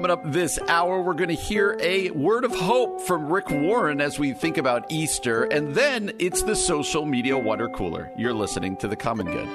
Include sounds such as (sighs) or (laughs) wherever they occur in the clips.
Coming up this hour, we're going to hear a word of hope from Rick Warren as we think about Easter, and then it's the social media water cooler. You're listening to The Common Good.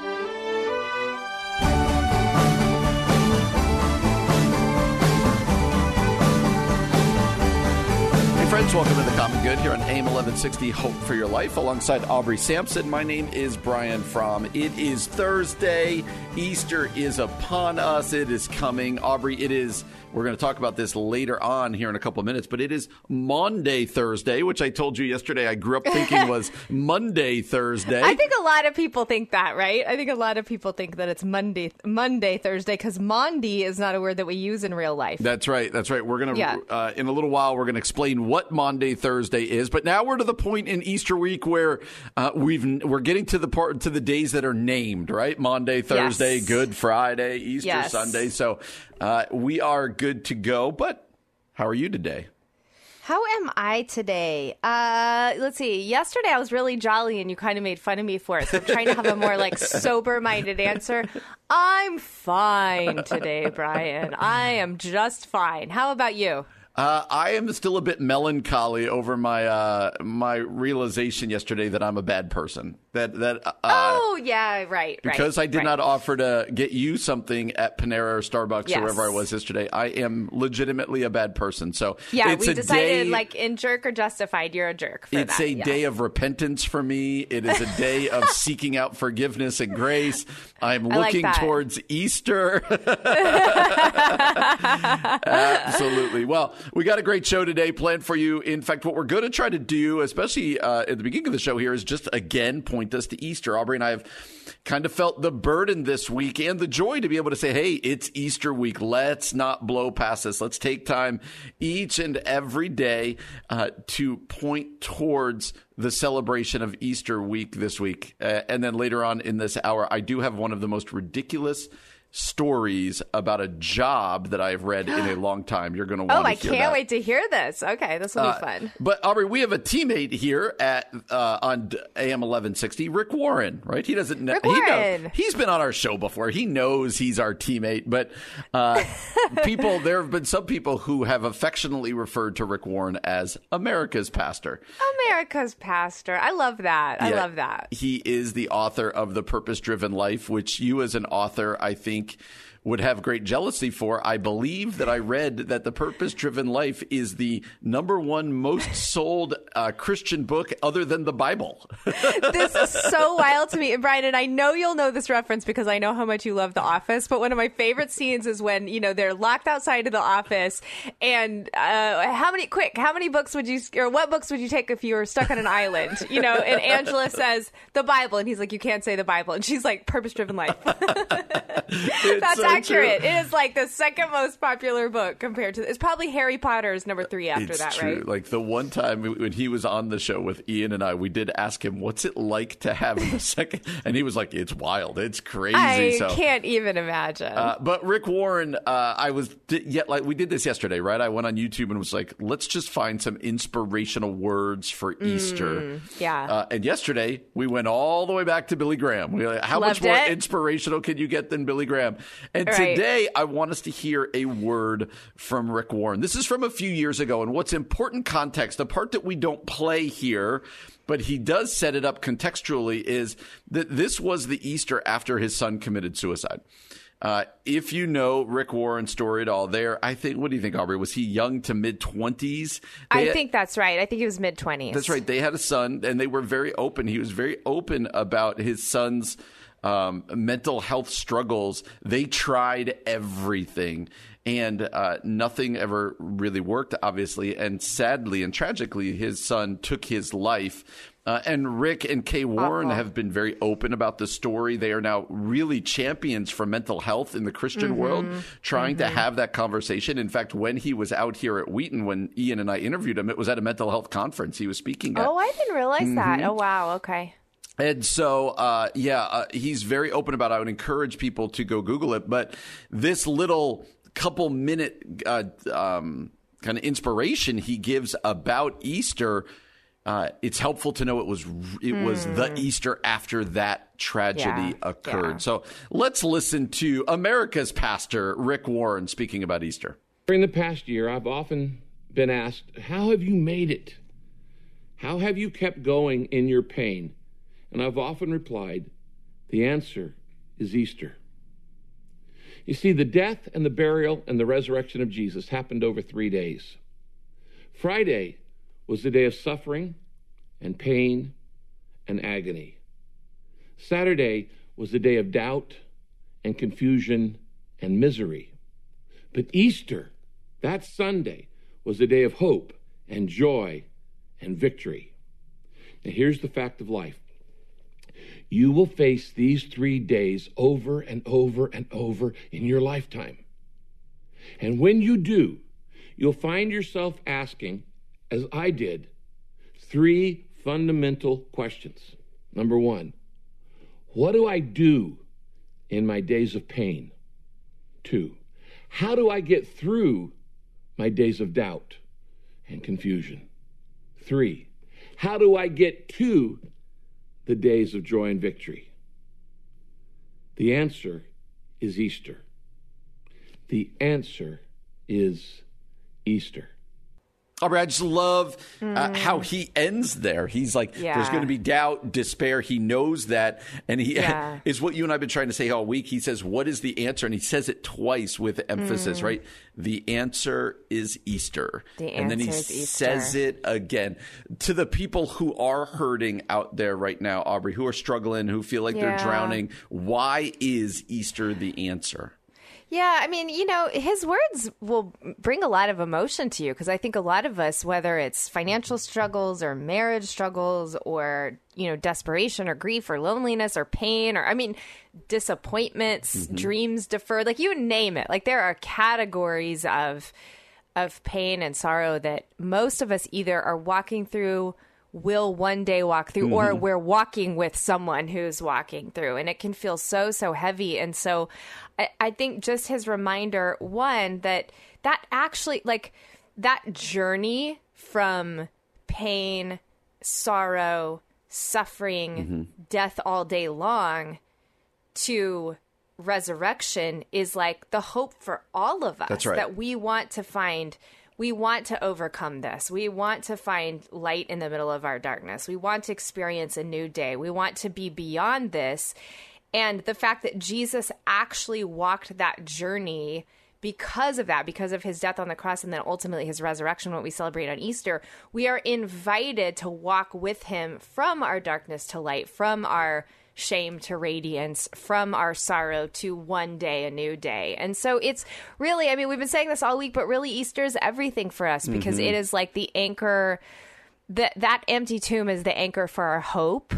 Hey, friends, welcome to The Common Good here on AM 1160 Hope for Your Life alongside Aubrey Sampson. My name is Brian Fromm. It is Thursday. Easter is upon us. It is coming. Aubrey, it is we're going to talk about this later on here in a couple of minutes, but it is Maundy Thursday, which I told you yesterday I grew up thinking (laughs) was Monday Thursday. I think a lot of people think that, right? I think a lot of people think that it's Monday Monday Thursday because Maundy is not a word that we use in real life. That's right. That's right. We're going to Yeah. uh, in a little while we're going to explain what Maundy Thursday is, but now we're to the point in Easter week where uh, we've we're getting to the part to the days that are named, right? Maundy, Thursday, Yes. Good Friday, Easter Yes. Sunday. So uh, we are good to go, but how are you today? How am I today? Uh, let's see. Yesterday I was really jolly and you kind of made fun of me for it. So I'm trying to have a more like (laughs) sober minded answer. I'm fine today, Brian. I am just fine. How about you? Uh, I am still a bit melancholy over my uh, my realization yesterday that I'm a bad person. That that uh, oh yeah, right. right, because I did right. not offer to get you something at Panera or Starbucks Yes. or wherever I was yesterday. I am legitimately a bad person. So Yeah, we decided day, like in jerk or justified, you're a jerk. For it's that. a yeah. day of repentance for me. It is a day of (laughs) seeking out forgiveness and grace. I'm I like looking towards Easter. (laughs) (laughs) Absolutely. Well, we got a great show today planned for you. In fact, what we're going to try to do, especially uh, at the beginning of the show here, is just again point us to Easter. Aubrey and I have kind of felt the burden this week and the joy to be able to say, hey, it's Easter week. Let's not blow past this. Let's take time each and every day uh, to point towards the celebration of Easter week this week. Uh, and then later on in this hour, I do have one of the most ridiculous stories about a job that I've read in a (gasps) long time. You're going to want to Oh, I can't that. wait to hear this. Okay, this will Uh, be fun. But Aubrey, we have a teammate here at uh, on AM eleven sixty, Rick Warren. Right? He doesn't know. Rick he knows- Warren. he's been on our show before. He knows he's our teammate. But uh, (laughs) people, there have been some people who have affectionately referred to Rick Warren as America's pastor. America's pastor. I love that. I love that. He is the author of The Purpose Driven Life, which you, as an author, I think think would have great jealousy for. I believe that I read that The Purpose Driven Life is the number one most (laughs) sold uh, Christian book other than the Bible. (laughs) this is so wild to me. And Brian, and I know you'll know this reference because I know how much you love The Office, but one of my favorite scenes is when, you know, they're locked outside of the office and uh, how many, quick, how many books would you, or what books would you take if you were stuck on an island? You know, and Angela says, the Bible. And he's like, you can't say the Bible. And she's like, purpose driven life. (laughs) That's so accurate. true. It is like the second most popular book compared to, it's probably Harry Potter's number three after It's that, true. right? Like the one time when he was on the show with Ian and I, we did ask him, "What's it like to have the (laughs) second? And he was like, "It's wild. It's crazy." I so, can't even imagine. Uh, but Rick Warren, uh, I was yet like we did this yesterday, right? I went on YouTube and was like, let's just find some inspirational words for Easter. Mm, yeah. Uh, and yesterday we went all the way back to Billy Graham. We how much more it. inspirational can you get than Billy Graham? And Right. today I want us to hear a word from Rick Warren. This is from a few years ago, and what's important context, the part that we don't play here. But he does set it up contextually is that this was the Easter after his son committed suicide. Uh, if you know Rick Warren's story at all, there, I think. What do you think, Aubrey? Was he young to mid twenties? I think that's right. I think he was mid 20s. that's right. They had a son, and they were very open. He was very open about his son's um, mental health struggles. They tried everything, and uh, nothing ever really worked. Obviously, and sadly and tragically, his son took his life. Uh, and Rick and Kay Warren Awful. have been very open about the story. They are now really champions for mental health in the Christian Mm-hmm. world, trying to have that conversation. In fact, when he was out here at Wheaton, when Ian and I interviewed him, it was at a mental health conference he was speaking at. Oh, I didn't realize that. Mm-hmm. Oh, wow. Okay. And so, uh, yeah, uh, he's very open about it. I would encourage people to go Google it. But this little couple minute uh, um, kind of inspiration he gives about Easter, uh, it's helpful to know it was it was the Easter after that tragedy Hmm. Yeah, occurred. yeah. So let's listen to America's pastor Rick Warren speaking about Easter. During the past year, I've often been asked, How have you made it? How have you kept going in your pain? And I've often replied, The answer is Easter. You see, the death and the burial and the resurrection of Jesus happened over three days. Friday was the day of suffering and pain and agony. Saturday was the day of doubt and confusion and misery. But Easter, that Sunday, was the day of hope and joy and victory. Now, here's the fact of life you will face these three days over and over and over in your lifetime. And when you do, you'll find yourself asking, as I did, three fundamental questions. Number one, what do I do in my days of pain? Two, how do I get through my days of doubt and confusion? Three, how do I get to the days of joy and victory? The answer is Easter. The answer is Easter. Aubrey, I just love uh, how he ends there. He's like, there's Mm. Going to be doubt, despair. He knows that. And he Yeah. (laughs) is what you and I have been trying to say all week. He says, What is the answer? And he says it twice with emphasis, right? The answer is Easter. Mm. The and then he answer is Easter. says it again to the people who are hurting out there right now, Aubrey, who are struggling, who feel like they're drowning. Why is Easter the answer? Yeah, I mean, you know, his words will bring a lot of emotion to you because I think a lot of us, whether it's financial struggles or marriage struggles or, you know, desperation or grief or loneliness or pain or, I mean, disappointments, mm-hmm. dreams deferred, like you name it. Like there are categories of of pain and sorrow that most of us either are walking through will one day walk through or mm-hmm. we're walking with someone who's walking through and it can feel so so heavy. And so I, I think just his reminder one that that actually like that journey from pain sorrow suffering mm-hmm. death all day long to resurrection is like the hope for all of us right. that we want to find we want to overcome this. We want to find light in the middle of our darkness. We want to experience a new day. We want to be beyond this. And the fact that jesus actually walked that journey because of that, because of his death on the cross and then ultimately his resurrection, what we celebrate on Easter, we are invited to walk with him from our darkness to light, from our shame to radiance, from our sorrow to one day, a new day. And so it's really, I mean, we've been saying this all week, but really Easter is everything for us because mm-hmm. it is like the anchor that that empty tomb is the anchor for our hope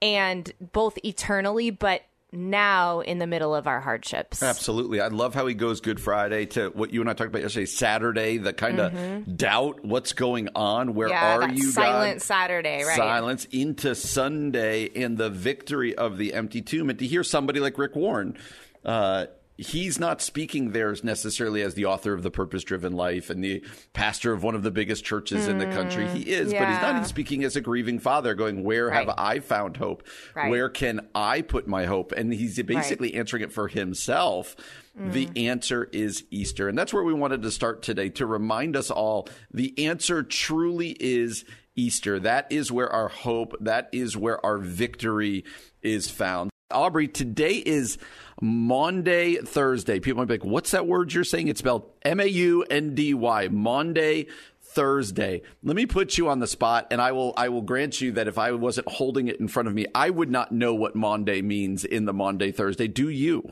and both eternally but now in the middle of our hardships. Absolutely. I love how he goes Good Friday to what you and I talked about yesterday, Saturday, the kind of doubt what's going on. Where Mm-hmm. Yeah, are you, silent God? Saturday, right? Silence into Sunday and the victory of the empty tomb. And to hear somebody like Rick Warren, uh, he's not speaking there necessarily as the author of the Purpose Driven Life and the pastor of one of the biggest churches in the country. He is, but he's not. Mm, yeah. Speaking as a grieving father, going, Where have I found hope? Right. Where can I put my hope? And he's basically answering it for himself. The answer is Easter. And that's where we wanted to start today to remind us all the answer truly is Easter. That is where our hope, that is where our victory is found. Aubrey, today is Maundy, Thursday. People might be like, what's that word you're saying? It's spelled M A U N D Y. Maundy, Thursday. Let me put you on the spot, and I will I will grant you that if I wasn't holding it in front of me, I would not know what Maundy means in the Maundy Thursday. Do you?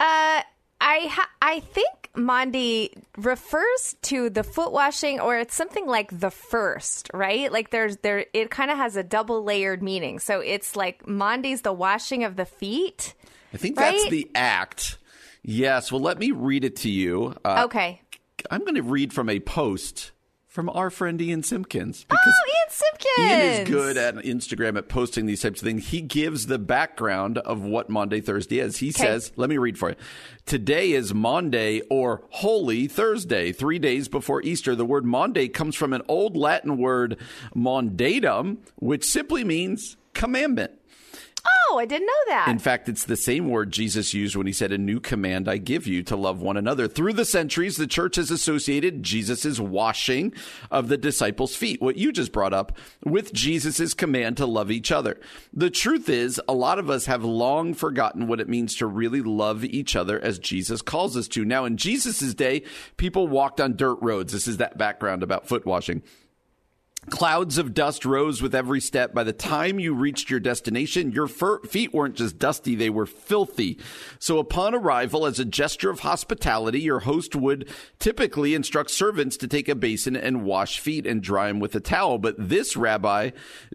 Uh, I ha- I think Maundy refers to the foot washing, or it's something like the first, right? Like there's there, it kind of has a double layered meaning. So it's like Maundy's the washing of the feet. I think right? that's the act. Yes. Well, let me read it to you. Uh, Okay. I'm going to read from a post from our friend Ian Simkins Oh, Ian Simkins. Ian is good at Instagram at posting these types of things. He gives the background of what Maundy Thursday is. He says, let me read for you. Today is Maundy or Holy Thursday, three days before Easter. The word Maundy comes from an old Latin word mandatum, which simply means commandment. Oh, I didn't know that. In fact, it's the same word Jesus used when he said, A new command I give you to love one another. Through the centuries, the church has associated Jesus' washing of the disciples' feet, what you just brought up, with Jesus' command to love each other. The truth is, a lot of us have long forgotten what it means to really love each other as Jesus calls us to. Now, in Jesus' day, people walked on dirt roads. This is that background about foot washing. Clouds of dust rose with every step. By the time you reached your destination, your fur- feet weren't just dusty, they were filthy. So upon arrival, as a gesture of hospitality, your host would typically instruct servants to take a basin and wash feet and dry them with a towel. But this rabbi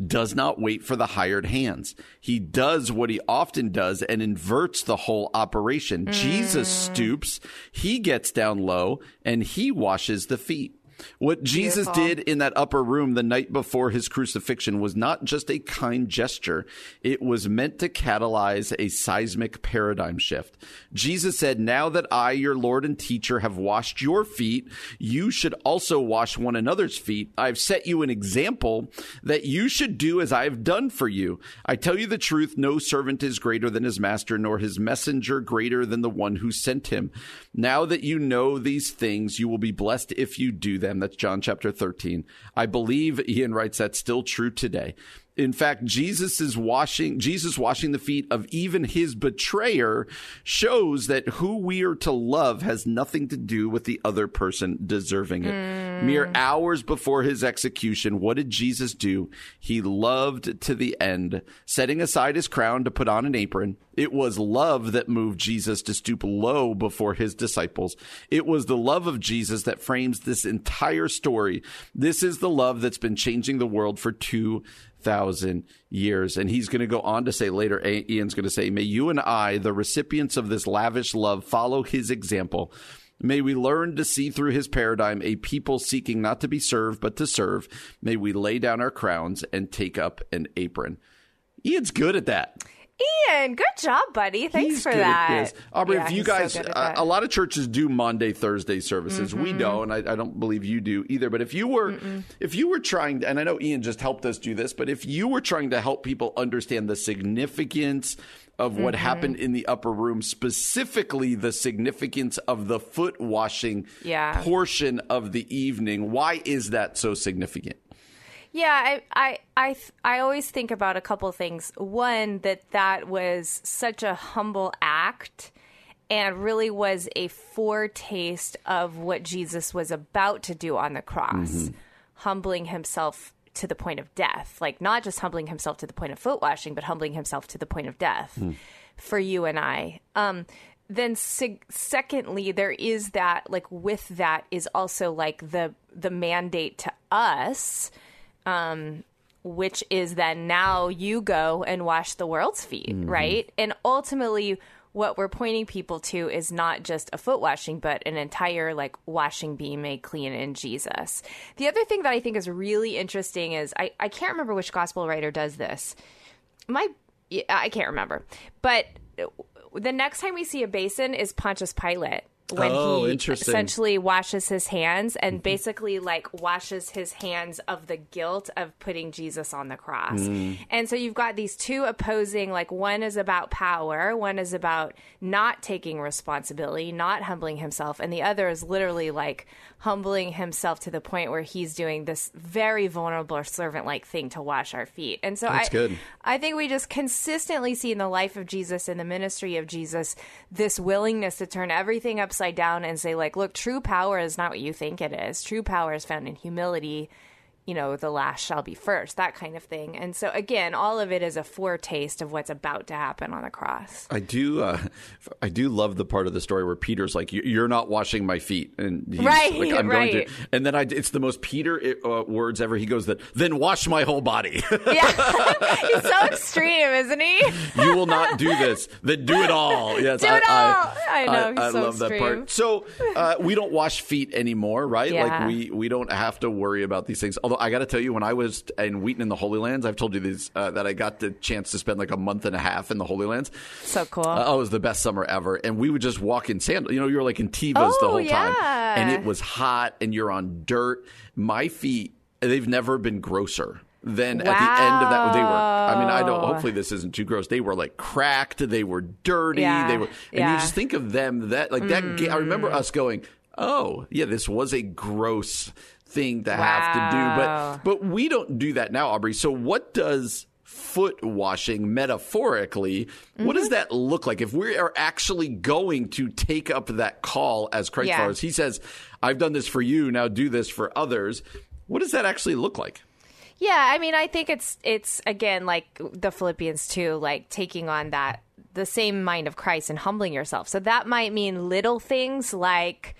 does not wait for the hired hands. He does what he often does and inverts the whole operation. Jesus mm. stoops, he gets down low, and he washes the feet. What Jesus Beautiful. did in that upper room the night before his crucifixion was not just a kind gesture. It was meant to catalyze a seismic paradigm shift. Jesus said, now that I, your Lord and teacher, have washed your feet, you should also wash one another's feet. I've set you an example that you should do as I have done for you. I tell you the truth, no servant is greater than his master, nor his messenger greater than the one who sent him. Now that you know these things, you will be blessed if you do them. That's John chapter 13. I believe Ian writes that's still true today. In fact, Jesus is washing, Jesus washing the feet of even his betrayer shows that who we are to love has nothing to do with the other person deserving it. Hmm. Mere hours before his execution, what did Jesus do? He loved to the end, setting aside his crown to put on an apron. It was love that moved Jesus to stoop low before his disciples. It was the love of Jesus that frames this entire story. This is the love that's been changing the world for two thousand years. And he's going to go on to say later, Ian's going to say, May you and I, the recipients of this lavish love, follow his example. May we learn to see through his paradigm a people seeking not to be served, but to serve. May we lay down our crowns and take up an apron. Ian's good at that. Ian, good job, buddy. Thanks He's for that. Aubrey, Yeah, if you he's so guys, a. Mm-hmm. a lot of churches do Maundy, Thursday services. We don't. I, I don't believe you do either. But if you were, if you were trying, to, and I know Ian just helped us do this, but if you were trying to help people understand the significance of what Mm-hmm. happened in the upper room, specifically the significance of the foot washing Yeah. portion of the evening, why is that so significant? Yeah, I, I, I, I always think about a couple things. One, that that was such a humble act and really was a foretaste of what Jesus was about to do on the cross, humbling himself to the point of death. Like, not just humbling himself to the point of foot washing, but humbling himself to the point of death for you and I. Um, then sig- secondly there is that like with that is also like the the mandate to us um, which is then now you go and wash the world's feet, right? And ultimately, what we're pointing people to is not just a foot washing, but an entire like washing being made clean in Jesus. The other thing that I think is really interesting is I, I can't remember which gospel writer does this. My I can't remember, but the next time we see a basin is Pontius Pilate when Oh, he essentially washes his hands and basically like washes his hands of the guilt of putting Jesus on the cross. Mm. And so you've got these two opposing like one is about power, one is about not taking responsibility, not humbling himself, and the other is literally like humbling himself to the point where he's doing this very vulnerable servant like thing to wash our feet. And so That's I good. I think we just consistently see in the life of Jesus and the ministry of Jesus this willingness to turn everything upside down and say, like, look, true power is not what you think it is. True power is found in humility, you know, the last shall be first, that kind of thing. And so, again, all of it is a foretaste of what's about to happen on the cross. I do, uh, I do love the part of the story where Peter's like, "You're not washing my feet," and he's Right, like, "I'm right. going to," and then I, it's the most Peter uh, words ever. He goes that, "Then wash my whole body." (laughs) Yeah. (laughs) He's so extreme, isn't he? (laughs) you will not do this. Then do it all. Yes, Do I, it all. I know, he's I so love that part. So uh, we don't wash feet anymore, right? Like we we don't have to worry about these things. Although I got to tell you, when I was in Wheaton in the Holy Lands, I've told you this uh, that I got the chance to spend like a month and a half in the Holy Lands. So cool. Uh, oh, it was the best summer ever. And we would just walk in sandals. You know, you were like in Tevas the Oh, whole time. And it was hot and you're on dirt. My feet, they've never been grosser. Than at the end of that, they were. I mean, I don't. Hopefully, this isn't too gross. They were like cracked. They were dirty. Yeah, They were, and you yeah. Mm. just think of them that like that. I remember us going, "Oh, yeah, this was a gross thing to have to do," but but we don't do that now, Aubrey. So what does foot washing metaphorically what Mm-hmm. does that look like if we are actually going to take up that call as Christ Yeah. followers he says i've done this for you now do this for others what does that actually look like Yeah, I mean, I think it's it's again like the Philippians too, like taking on that the same mind of Christ and humbling yourself. So that might mean little things like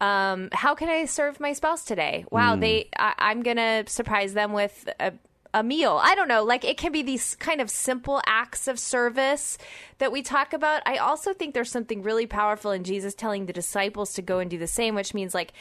um, how can I serve my spouse today? Wow, they I, I'm gonna surprise them with a a meal. I don't know. Like it can be these kind of simple acts of service that we talk about. I also think there's something really powerful in Jesus telling the disciples to go and do the same, which means like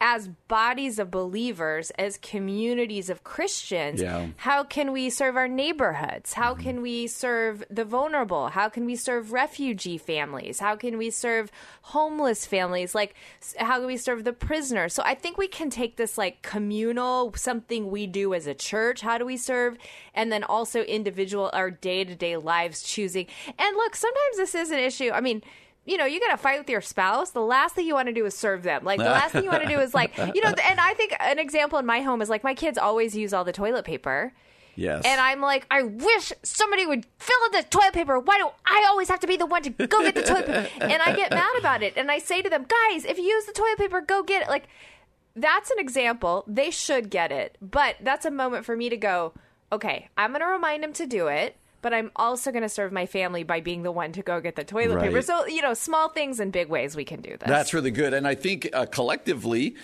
as bodies of believers, as communities of Christians, Yeah. how can we serve our neighborhoods? How mm-hmm. can we serve the vulnerable? How can we serve refugee families? How can we serve homeless families? Like, how can we serve the prisoners? So I think we can take this like communal, something we do as a church. How do we serve? And then also individual, our day to day lives choosing. And look, sometimes this is an issue. I mean, you know, you got to fight with your spouse. The last thing you want to do is serve them. Like, the last thing you want to do is, like, you know, and I think an example in my home is like my kids always use all the toilet paper. yes And I'm like, I wish somebody would fill in the toilet paper. Why do I always have to be the one to go get the toilet paper? (laughs) And I get mad about it. And I say to them, guys, if you use the toilet paper, go get it. Like, that's an example. They should get it. But that's a moment for me to go, okay, I'm going to remind them to do it. But I'm also going to serve my family by being the one to go get the toilet Right. paper. So, you know, small things and big ways we can do this. That's really good, and I think uh, collectively,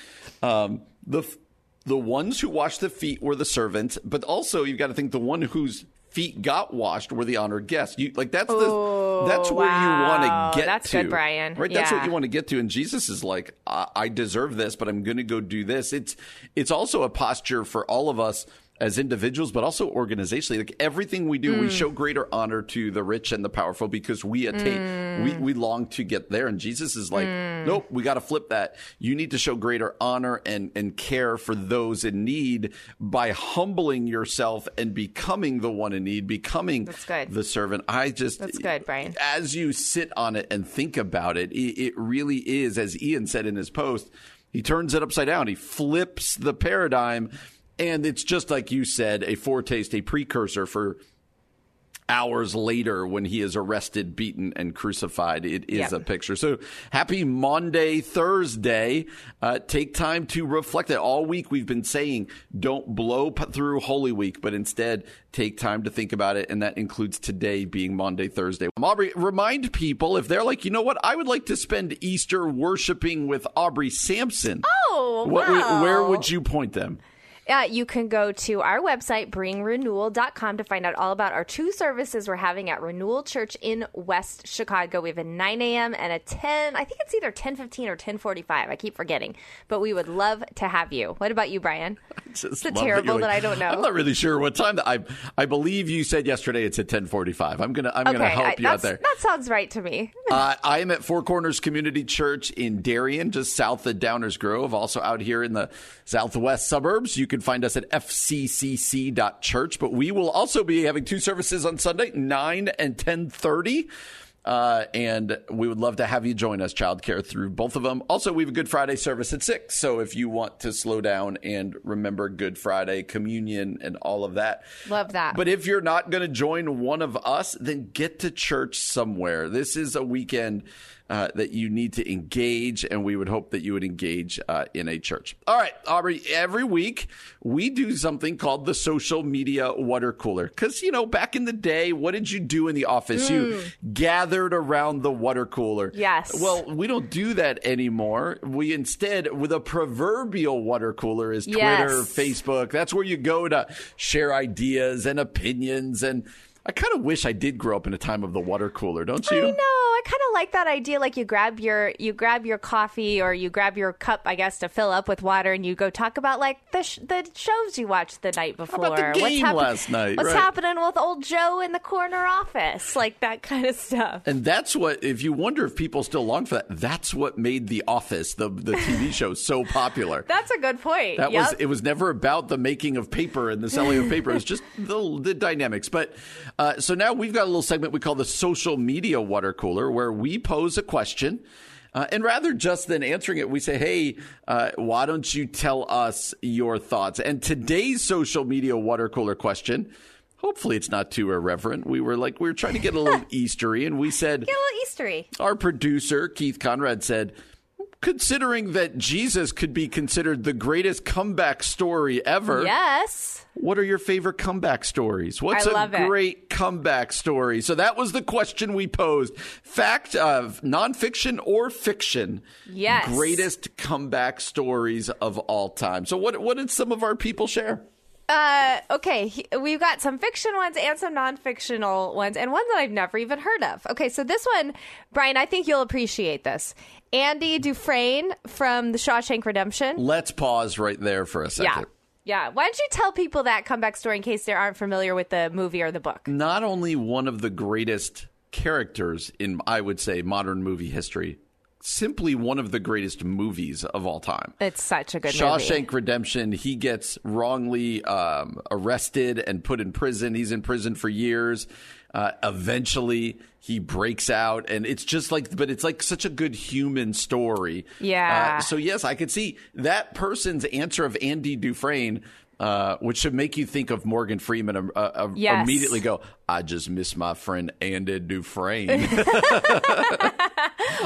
um, the f- the ones who washed the feet were the servants, but also you've got to think the one whose feet got washed were the honored guests. You like that's the that's where wow. you want to get That's to, good, Brian. Right, that's what you want to get to. And Jesus is like, I, I deserve this, but I'm going to go do this. It's it's also a posture for all of us as individuals, but also organizationally. Like everything we do, Mm. we show greater honor to the rich and the powerful because we attain, we, Mm. we long to get there. And Jesus is like, nope, we got to flip that. You need to show greater honor and, and care for those in need by humbling yourself and becoming the one in need, becoming the servant. I just, That's good, Brian. as you sit on it and think about it, it, it really is, as Ian said in his post, he turns it upside down. He flips the paradigm. And it's just like you said, a foretaste, a precursor for hours later when he is arrested, beaten, and crucified. It is Yep. a picture. So happy Maundy, Thursday. Uh, take time to reflect that all week we've been saying don't blow p- through Holy Week, but instead take time to think about it. And that includes today being Maundy, Thursday. Aubrey, remind people if they're like, you know what, I would like to spend Easter worshiping with Aubrey Sampson. Oh, What wow. where would you point them? Uh, you can go to our website, bringrenewal.com, to find out all about our two services we're having at Renewal Church in West Chicago. We have a 9 a.m. and a 10, I think it's either 10.15 or 10.45. I keep forgetting. But we would love to have you. What about you, Brian? (laughs) Is terrible you're that I don't know? I'm not really sure what time. That I I believe you said yesterday it's at 10:45. I'm gonna I'm gonna help I- you out there. That sounds right to me. (laughs) Uh, I am at Four Corners Community Church in Darien, just south of Downers Grove. Also out here in the southwest suburbs. You can find us at fccc.church. But we will also be having two services on Sunday, nine and ten thirty. Uh, and we would love to have you join us, childcare, through both of them. Also, we have a Good Friday service at six. So if you want to slow down and remember Good Friday, communion, and all of that, Love that. But if you're not going to join one of us, then get to church somewhere. This is a weekend uh, that you need to engage, and we would hope that you would engage uh, in a church. All right, Aubrey, every week we do something called the social media water cooler. Because, you know, back in the day, what did you do in the office? You gathered around the water cooler. Yes. Well, we don't do that anymore. We instead, with a proverbial water cooler, is Twitter, Yes. Facebook. That's where you go to share ideas and opinions. And I kind of wish I did grow up in a time of the water cooler, don't you? I know. I kind of like that idea. Like you grab your you grab your coffee or you grab your cup, I guess, to fill up with water, and you go talk about like the sh- the shows you watched the night before. about the game last night, What's right. happening with old Joe in the corner office? Like that kind of stuff. And that's what, if you wonder if people still long for that, that's what made The Office, the, the TV (laughs) show, so popular. That's a good point. That Yep. was it was never about the making of paper and the selling of paper. It was just the, the dynamics. But uh, so now we've got a little segment we call the social media water cooler, where we pose a question. Uh, and rather just than answering it, we say, "Hey, uh, why don't you tell us your thoughts?" And today's social media water cooler question. Hopefully, it's not too irreverent. We were like, we were trying to get a little (laughs) Eastery, and we said, Get a little Eastery. our producer, Keith Conrad, said, considering that Jesus could be considered the greatest comeback story ever, Yes. what are your favorite comeback stories? What's a love it. great comeback story? So that was the question we posed. Fact of nonfiction or fiction? Yes. Greatest comeback stories of all time. So what what did some of our people share? Uh, okay, he- we've got some fiction ones and some non-fictional ones, and one that I've never even heard of. Okay, so this one, Brian, I think you'll appreciate this. Andy Dufresne from The Shawshank Redemption. Let's pause right there for a second. Yeah, second. yeah. Why don't you tell people that comeback story in case they aren't familiar with the movie or the book? not only one of the greatest characters in, I would say, modern movie history, simply one of the greatest movies of all time. It's such a good Shawshank movie. Redemption, he gets wrongly um, arrested and put in prison. He's in prison for years. Uh, eventually, he breaks out, and it's just like, but it's like such a good human story. Yeah. Uh, so, yes, I could see that person's answer of Andy Dufresne. Uh, which should make you think of Morgan Freeman. Uh, uh, Yes. Immediately go. I just miss my friend Andy Dufresne. (laughs)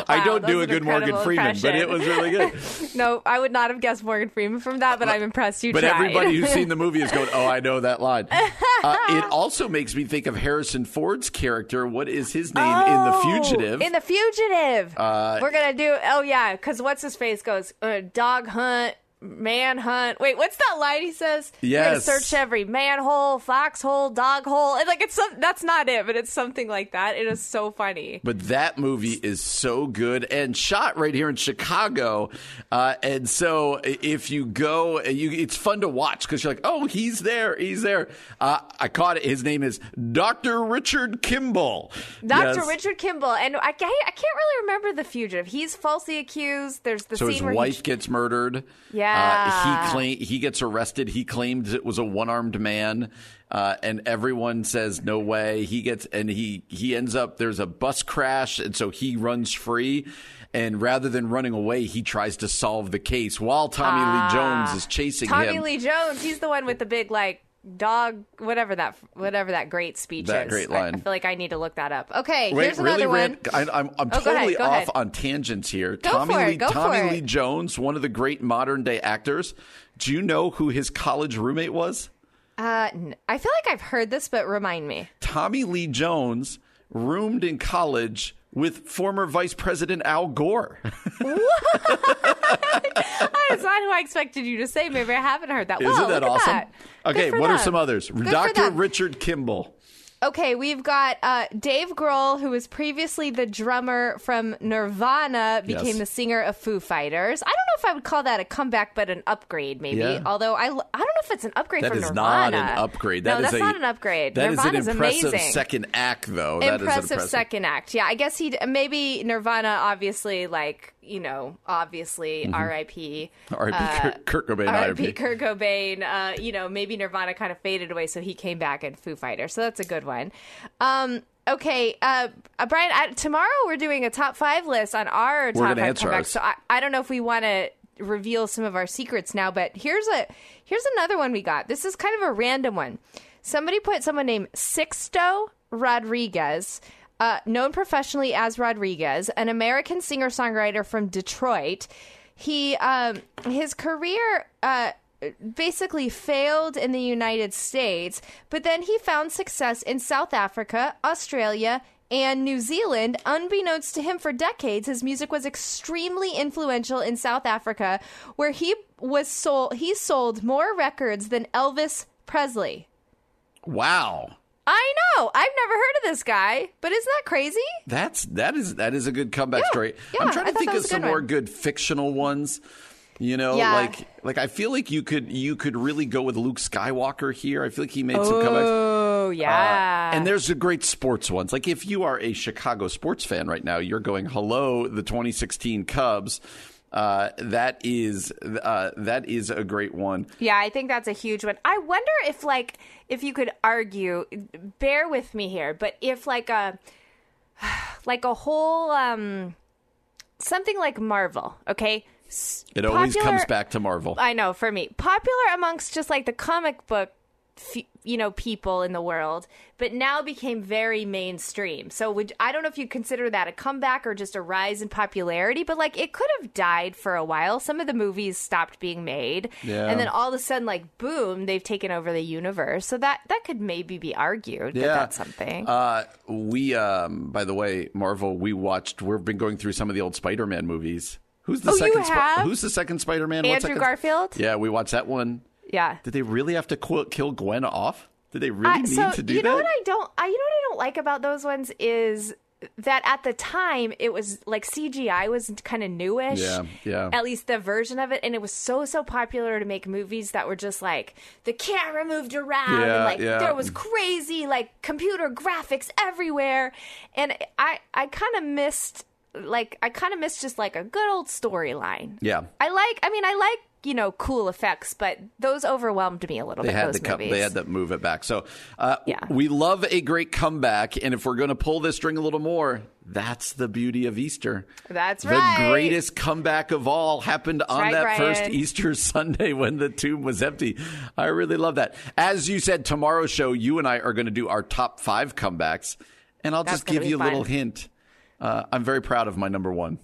I don't do a good Morgan Freeman, but it was really good. (laughs) No, I would not have guessed Morgan Freeman from that, but I'm impressed you But tried. everybody who's seen the movie is going, "Oh, I know that line." (laughs) Uh, it also makes me think of Harrison Ford's character. What is his name in The Oh, Fugitive? In the fugitive. Uh, We're gonna do. Oh yeah, because what's his face goes uh, dog hunt, man hunt. Wait, what's that line he says? Yes. search every manhole, foxhole, dog hole. And like it's some, that's not it, but it's something like that. It is so funny. but that movie is so good and shot right here in Chicago. Uh, and so if you go, you, it's fun to watch because you're like, oh, he's there, he's there. Uh, I caught it. His name is Dr. Richard Kimball. Dr. Yes. Richard Kimball, and I, can't- I can't really remember the fugitive. He's falsely accused. There's the So scene his where wife he, gets murdered. Yeah. Uh, he claim he gets arrested. He claims it was a one armed man, uh, and everyone says no way. He gets and he he ends up there's a bus crash, and so he runs free. And rather than running away, he tries to solve the case while Tommy Lee Jones is chasing Ah. Tommy him. Lee Jones. He's the one with the big like dog, whatever that, whatever that great speech That is. great I- I, feel like I need to look that up. Okay, Wait, here's another one. I, I'm, I'm Oh, totally go off ahead. on tangents here. Go Tommy Lee, Tommy Lee. Jones, one of the great modern day actors. Do you know who his college roommate was? Uh, I feel like I've heard this, but remind me. Tommy Lee Jones roomed in college with former Vice President Al Gore. (laughs) That's not who I expected you to say. Maybe I haven't heard that. Isn't Whoa, that awesome? that. Okay, what are some others? Good Dr. Richard Kimball. Okay, we've got uh, Dave Grohl, who was previously the drummer from Nirvana, became Yes. the singer of Foo Fighters. I don't know if I would call that a comeback, but an upgrade, maybe. Yeah. Although I, I don't know if it's an upgrade That from is Nirvana. not an upgrade. no, That is that's a, not an upgrade. That is Nirvana's an impressive amazing. second act, though. That is impressive, impressive second act. Yeah, I guess he maybe Nirvana, obviously, like you know, obviously, R.I.P. R.I.P. uh, Kurt, Kurt Cobain. R.I.P. R.I.P. Kurt Cobain. Uh, you know, maybe Nirvana kind of faded away, so he came back in Foo Fighters. So that's a good one. Um, okay, uh, Brian. I, tomorrow we're doing a top five list on our top gonna five answer comebacks. So I, I don't know if we want to reveal some of our secrets now, but here's a here's another one we got. This is kind of a random one. Somebody put someone named Sixto Rodriguez. uh, known professionally as Rodriguez, an American singer songwriter from Detroit. He um, his career. Uh, basically failed in the United States, but then he found success in South Africa, Australia, and New Zealand. Unbeknownst to him for decades, his music was extremely influential in South Africa, where he was sold he sold more records than Elvis Presley. Wow. I know. I've never heard of this guy, but isn't that crazy? That's that is that is a good comeback Yeah, story. yeah, I'm trying to think of some more good fictional ones. You know, Yeah. like like I feel like you could you could really go with Luke Skywalker here. I feel like he made some comebacks. Oh yeah. Uh, and there's the great sports ones. Like if you are a Chicago sports fan right now, you're going, "Hello, the 2016 Cubs." Uh, that is uh, that is a great one. Yeah, I think that's a huge one. I wonder if like if you could argue, bear with me here, but if like a (sighs) like a whole um something like Marvel, okay? It always popular- comes back to Marvel. I know for me, popular amongst just like the comic book you know people in the world, but now became very mainstream. So would I don't know if you consider that a comeback or just a rise in popularity, but like it could have died for a while. Some of the movies stopped being made, Yeah. and then all of a sudden, like boom, they've taken over the universe. So that that could maybe be argued that that's something. Uh, we, um, by the way, Marvel, we watched. We've been going through some of the old Spider-Man movies. Who's the Oh, you second? have? who's the second Spider-Man? Andrew second- Garfield. Yeah, we watched that one. yeah. Did they really have to qu- kill Gwen off? Did they really need so to do you that? know what I don't I you know what I don't like about those ones is that at the time it was like CGI was kind of newish. Yeah, yeah. At least the version of it, and it was so so popular to make movies that were just like the camera moved around Yeah, and like yeah. there was crazy like computer graphics everywhere, and I I kind of missed like I kind of miss just like a good old storyline. yeah. I like I mean I like you know cool effects, but those overwhelmed me a little They bit. had those to come, they had to move it back. So uh, Yeah. we love a great comeback, and if we're going to pull this string a little more, that's the beauty of Easter. That's the right. The greatest comeback of all happened on right, that first Easter (laughs) Sunday when the tomb was empty. I really love that. As you said, tomorrow's show, you and I are going to do our top five comebacks, and I'll That's just give you a little hint. Uh, I'm very proud of my number one.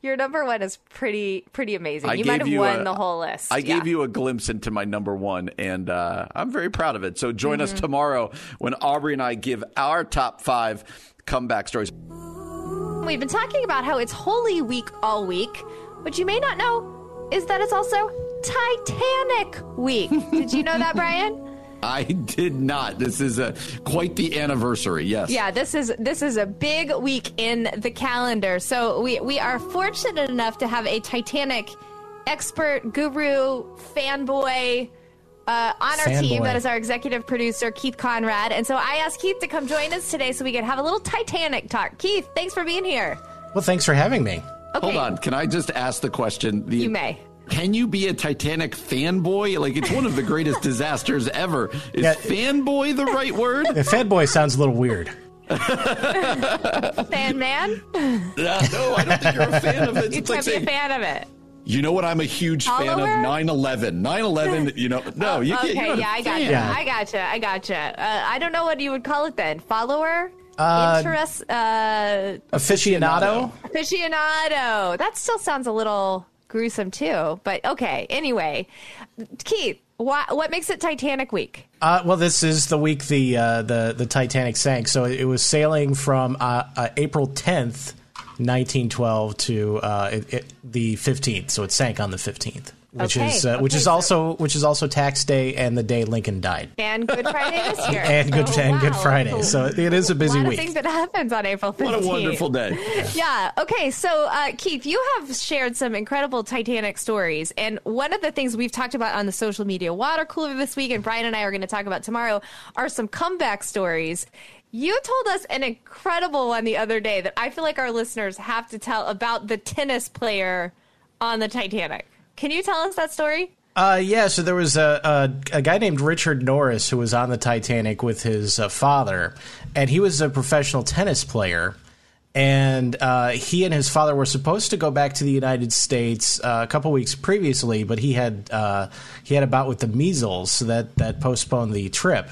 Your number one is pretty pretty amazing. I you might have you won a- the whole list. I Yeah. gave you a glimpse into my number one, and uh, I'm very proud of it. So join Mm-hmm. us tomorrow when Aubrey and I give our top five comeback stories. We've been talking about how it's Holy Week all week. What you may not know is that it's also Titanic Week. (laughs) Did you know that, Brian? I did not. This is a quite the anniversary. Yes. Yeah, this is this is a big week in the calendar. So we we are fortunate enough to have a Titanic expert, guru, fanboy. Uh, on our team, that is our executive producer, Keith Conrad. And so I asked Keith to come join us today so we could have a little Titanic talk. Keith, thanks for being here. Well, thanks for having me. Okay. Hold on. Can I just ask the question? The, You may. Can you be a Titanic fanboy? Like it's one of the greatest (laughs) disasters ever. Is Yeah. fanboy the right word? The fanboy sounds a little weird. Fan man? Uh, no, I don't think you're a fan of it. You It's can't be a fan of it. you know what? I'm a huge fan of Follower? 9/11. 9/11. You know, no, you can't. Okay, you're not yeah, I got fan. you. Yeah. I gotcha. I gotcha. Uh, I don't know what you would call it then. Follower? Uh, Interest? Uh, Aficionado? aficionado. That still sounds a little gruesome too. But okay. Anyway, Keith, what makes it Titanic Week? Uh, well, this is the week the uh, the the Titanic sank. So it was sailing from uh, uh, April tenth, nineteen twelve, to uh, it, it, the fifteenth. So it sank on the fifteenth, which Okay, is uh, which is so- also which is also tax day and the day Lincoln died, And Good Friday this year. (laughs) and Good Oh, and Good. Friday. So it is a busy a lot week. of things that happens on April 15th. What a wonderful day. Yeah. Okay. So, uh, Keith, you have shared some incredible Titanic stories. And one of the things we've talked about on the social media water cooler this week, and Brian and I are going to talk about tomorrow, are some comeback stories. You told us an incredible one the other day that I feel like our listeners have to tell about the tennis player on the Titanic. Can you tell us that story? Uh, yeah, so there was a, a a guy named Richard Norris who was on the Titanic with his uh, father, and he was a professional tennis player. And uh, he and his father were supposed to go back to the United States uh, a couple weeks previously, but he had uh, he had a bout with the measles, so that that postponed the trip.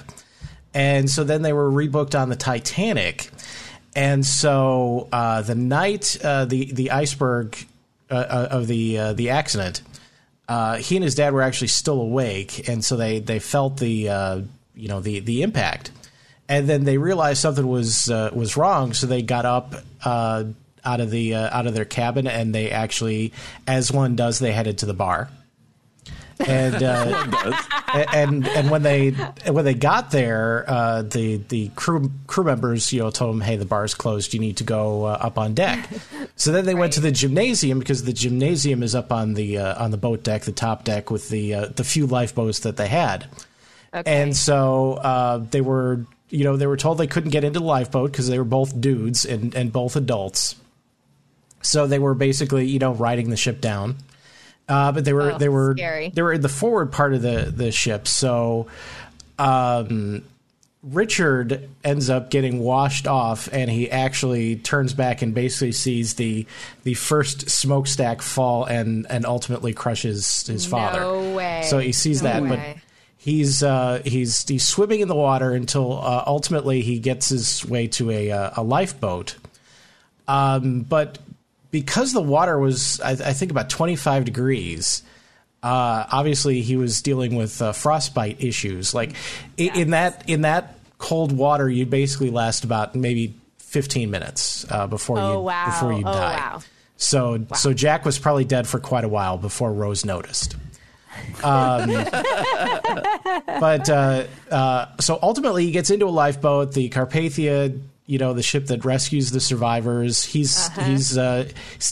And so then they were rebooked on the Titanic. And so uh, the night the the iceberg of the the accident, uh, he and his dad were actually still awake, and so they they felt the uh, you know the the impact, and then they realized something was uh, was wrong, so they got up. Uh, out of the uh, out of their cabin, and they actually, as one does, they headed to the bar. And uh, (laughs) and and when they when they got there, uh, the the crew crew members you know told them, hey, the bar's closed. You need to go uh, up on deck. (laughs) So then they went to the gymnasium because the gymnasium is up on the uh, on the boat deck, the top deck with the uh, the few lifeboats that they had. Okay. And so uh, they were you know they were told they couldn't get into the lifeboat because they were both dudes and and both adults. So they were basically you know riding the ship down. Uh, but they were Oh, they were scary. they were in the forward part of the the ship. So um, Richard ends up getting washed off, and he actually turns back and basically sees the the first smokestack fall and and ultimately crushes his father. No way. So he sees No that, but he's uh, he's he's swimming in the water until uh, ultimately he gets his way to a uh, a lifeboat. Um, but because the water was, I, I think, about 25 degrees, uh, obviously he was dealing with uh, frostbite issues. Like in that in that cold water, you'd basically last about maybe 15 minutes uh, before Oh, you wow. before you Oh, die. wow. So so Jack was probably dead for quite a while before Rose noticed. Um, (laughs) but uh, uh, so ultimately, he gets into a lifeboat, the Carpathia. You know, the ship that rescues the survivors. He's he's uh,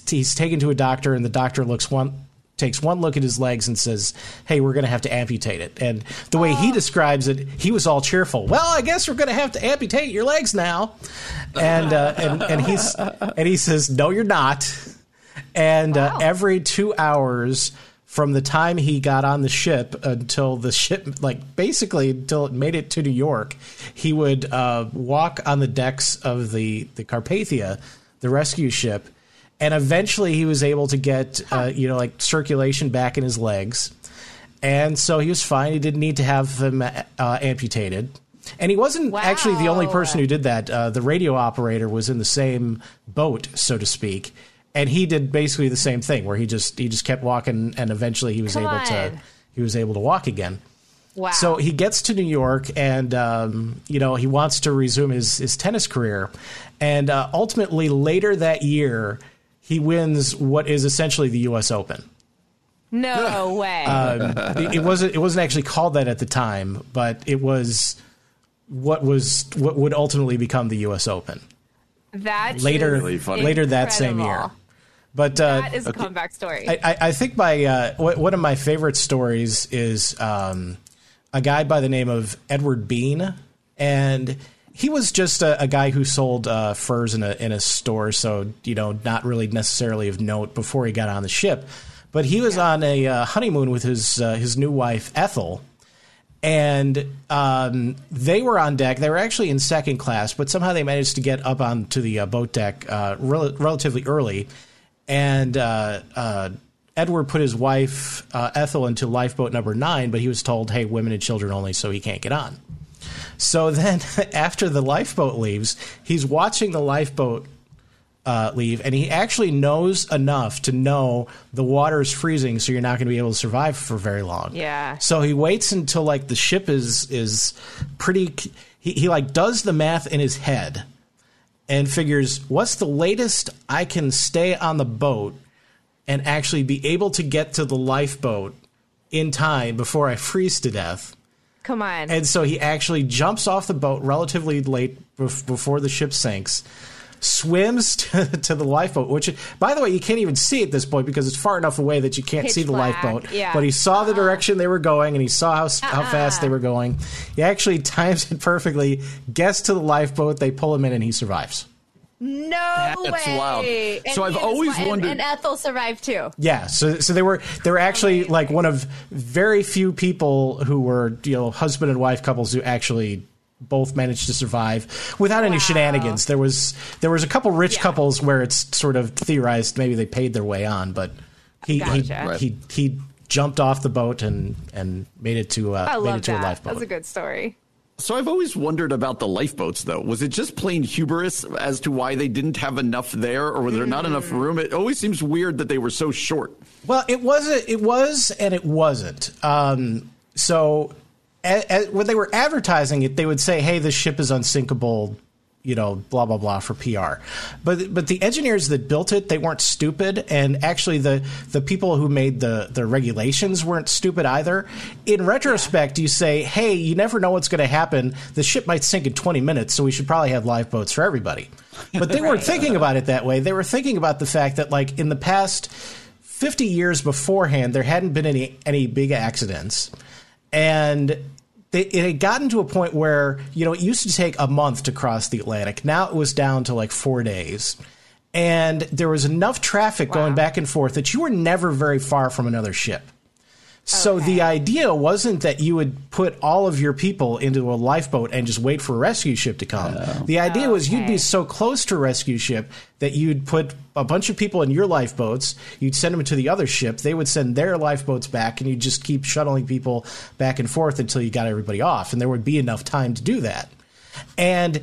he's taken to a doctor, and the doctor looks one takes one look at his legs and says, "Hey, we're going to have to amputate it." And the way he describes it, he was all cheerful. Well, I guess we're going to have to amputate your legs now. And uh, and and he's and he says, "No, you're not." And uh, every two hours from the time he got on the ship until the ship, like basically until it made it to New York, he would uh, walk on the decks of the, the Carpathia, the rescue ship. And eventually he was able to get, uh, you know, like circulation back in his legs. And so he was fine. He didn't need to have them uh, amputated. And he wasn't actually the only person who did that. Uh, the radio operator was in the same boat, so to speak, and he did basically the same thing, where he just he just kept walking, and eventually he was Come able to he was able to walk again. Wow. So he gets to New York, and um, you know he wants to resume his his tennis career, and uh, ultimately later that year he wins what is essentially the U.S. Open. no (laughs) way. it, it wasn't it wasn't actually called that at the time, but it was what was what would ultimately become the U.S. Open That's later Really funny. later that same year. But uh, That is a comeback story. I, I- I think my uh, wh- one of my favorite stories is um, a guy by the name of Edward Beane, and he was just a, a guy who sold uh, furs in a in a store, so you know, not really necessarily of note before he got on the ship. But he was on a uh, honeymoon with his uh, his new wife Ethel, and um, they were on deck. They were actually in second class, but somehow they managed to get up onto the uh, boat deck uh, rel- relatively early. And uh, uh, Edward put his wife uh, Ethel into lifeboat number nine, but he was told, "Hey, women and children only," so he can't get on. So (laughs) then, after the lifeboat leaves, he's watching the lifeboat uh, leave, and he actually knows enough to know the water is freezing, so you're not going to be able to survive for very long. Yeah. So he waits until like the ship is is pretty. He, he like does the math in his head, and figures what's the latest I can stay on the boat and actually be able to get to the lifeboat in time before I freeze to death. Come on. And so he actually jumps off the boat relatively late before the ship sinks, swims (laughs) to, to the lifeboat, which, by the way, you can't even see at this point because it's far enough away that you can't Pitch see the black, lifeboat. yeah. But he saw the uh-huh. direction they were going and he saw how, s how uh-huh. fast they were going. He actually (laughs) times it perfectly, gets to the lifeboat, they pull him in, and he survives. no That's way. wild. And So I've he was- always and- wondered- And Ethel survived too. Yeah, so so they were they were actually like one of very few people who were you know husband and wife couples who actually both managed to survive without any Wow. shenanigans. There was there was a couple rich Yeah. couples where it's sort of theorized maybe they paid their way on, but he he, Gotcha. Right. he he jumped off the boat and and made it to uh, I made love it to a that. lifeboat. That's a good story. So I've always wondered about the lifeboats, though. Was it just plain hubris as to why they didn't have enough there, or was there not enough Hmm. room? It always seems weird that they were so short. Well, it wasn't. It was, and it wasn't. Um, so, a, a, when they were advertising it, they would say, "Hey, this ship is unsinkable." You know, blah blah blah for PR, but but the engineers that built it, they weren't stupid, and actually the the people who made the the regulations weren't stupid either. In retrospect, you say, "Hey, you never know what's going to happen. The ship might sink in twenty minutes, so we should probably have lifeboats for everybody." But they weren't (laughs) thinking about it that way. They were thinking about the fact that, like in the past 50 years beforehand, there hadn't been any any big accidents, and they, it had gotten to a point where you know it used to take a month to cross the Atlantic. Now it was down to like four days, and there was enough traffic going back and forth that you were never very far from another ship. So the idea wasn't that you would put all of your people into a lifeboat and just wait for a rescue ship to come. Oh. The idea was you'd be so close to a rescue ship that you'd put a bunch of people in your lifeboats, you'd send them to the other ship, they would send their lifeboats back, and you'd just keep shuttling people back and forth until you got everybody off. And there would be enough time to do that. And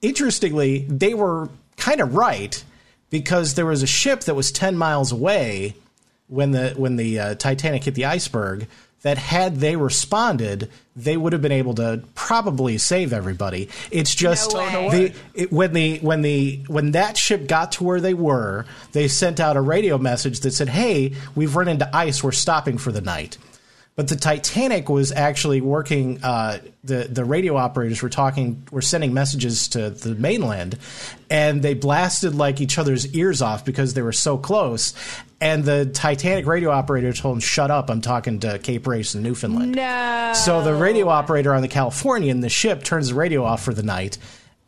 interestingly, they were kind of right because there was a ship that was 10 miles away when the when the uh, Titanic hit the iceberg that had they responded, they would have been able to probably save everybody. It's just No the it, when the when the when that ship got to where they were, they sent out a radio message that said, "Hey, we've run into ice. We're stopping for the night." But the Titanic was actually working. Uh, the the radio operators were talking, were sending messages to the mainland, and they blasted like each other's ears off because they were so close. And the Titanic radio operator told them, "Shut up! I'm talking to Cape Race in Newfoundland." No. So the radio operator on the Californian, the ship, turns the radio off for the night,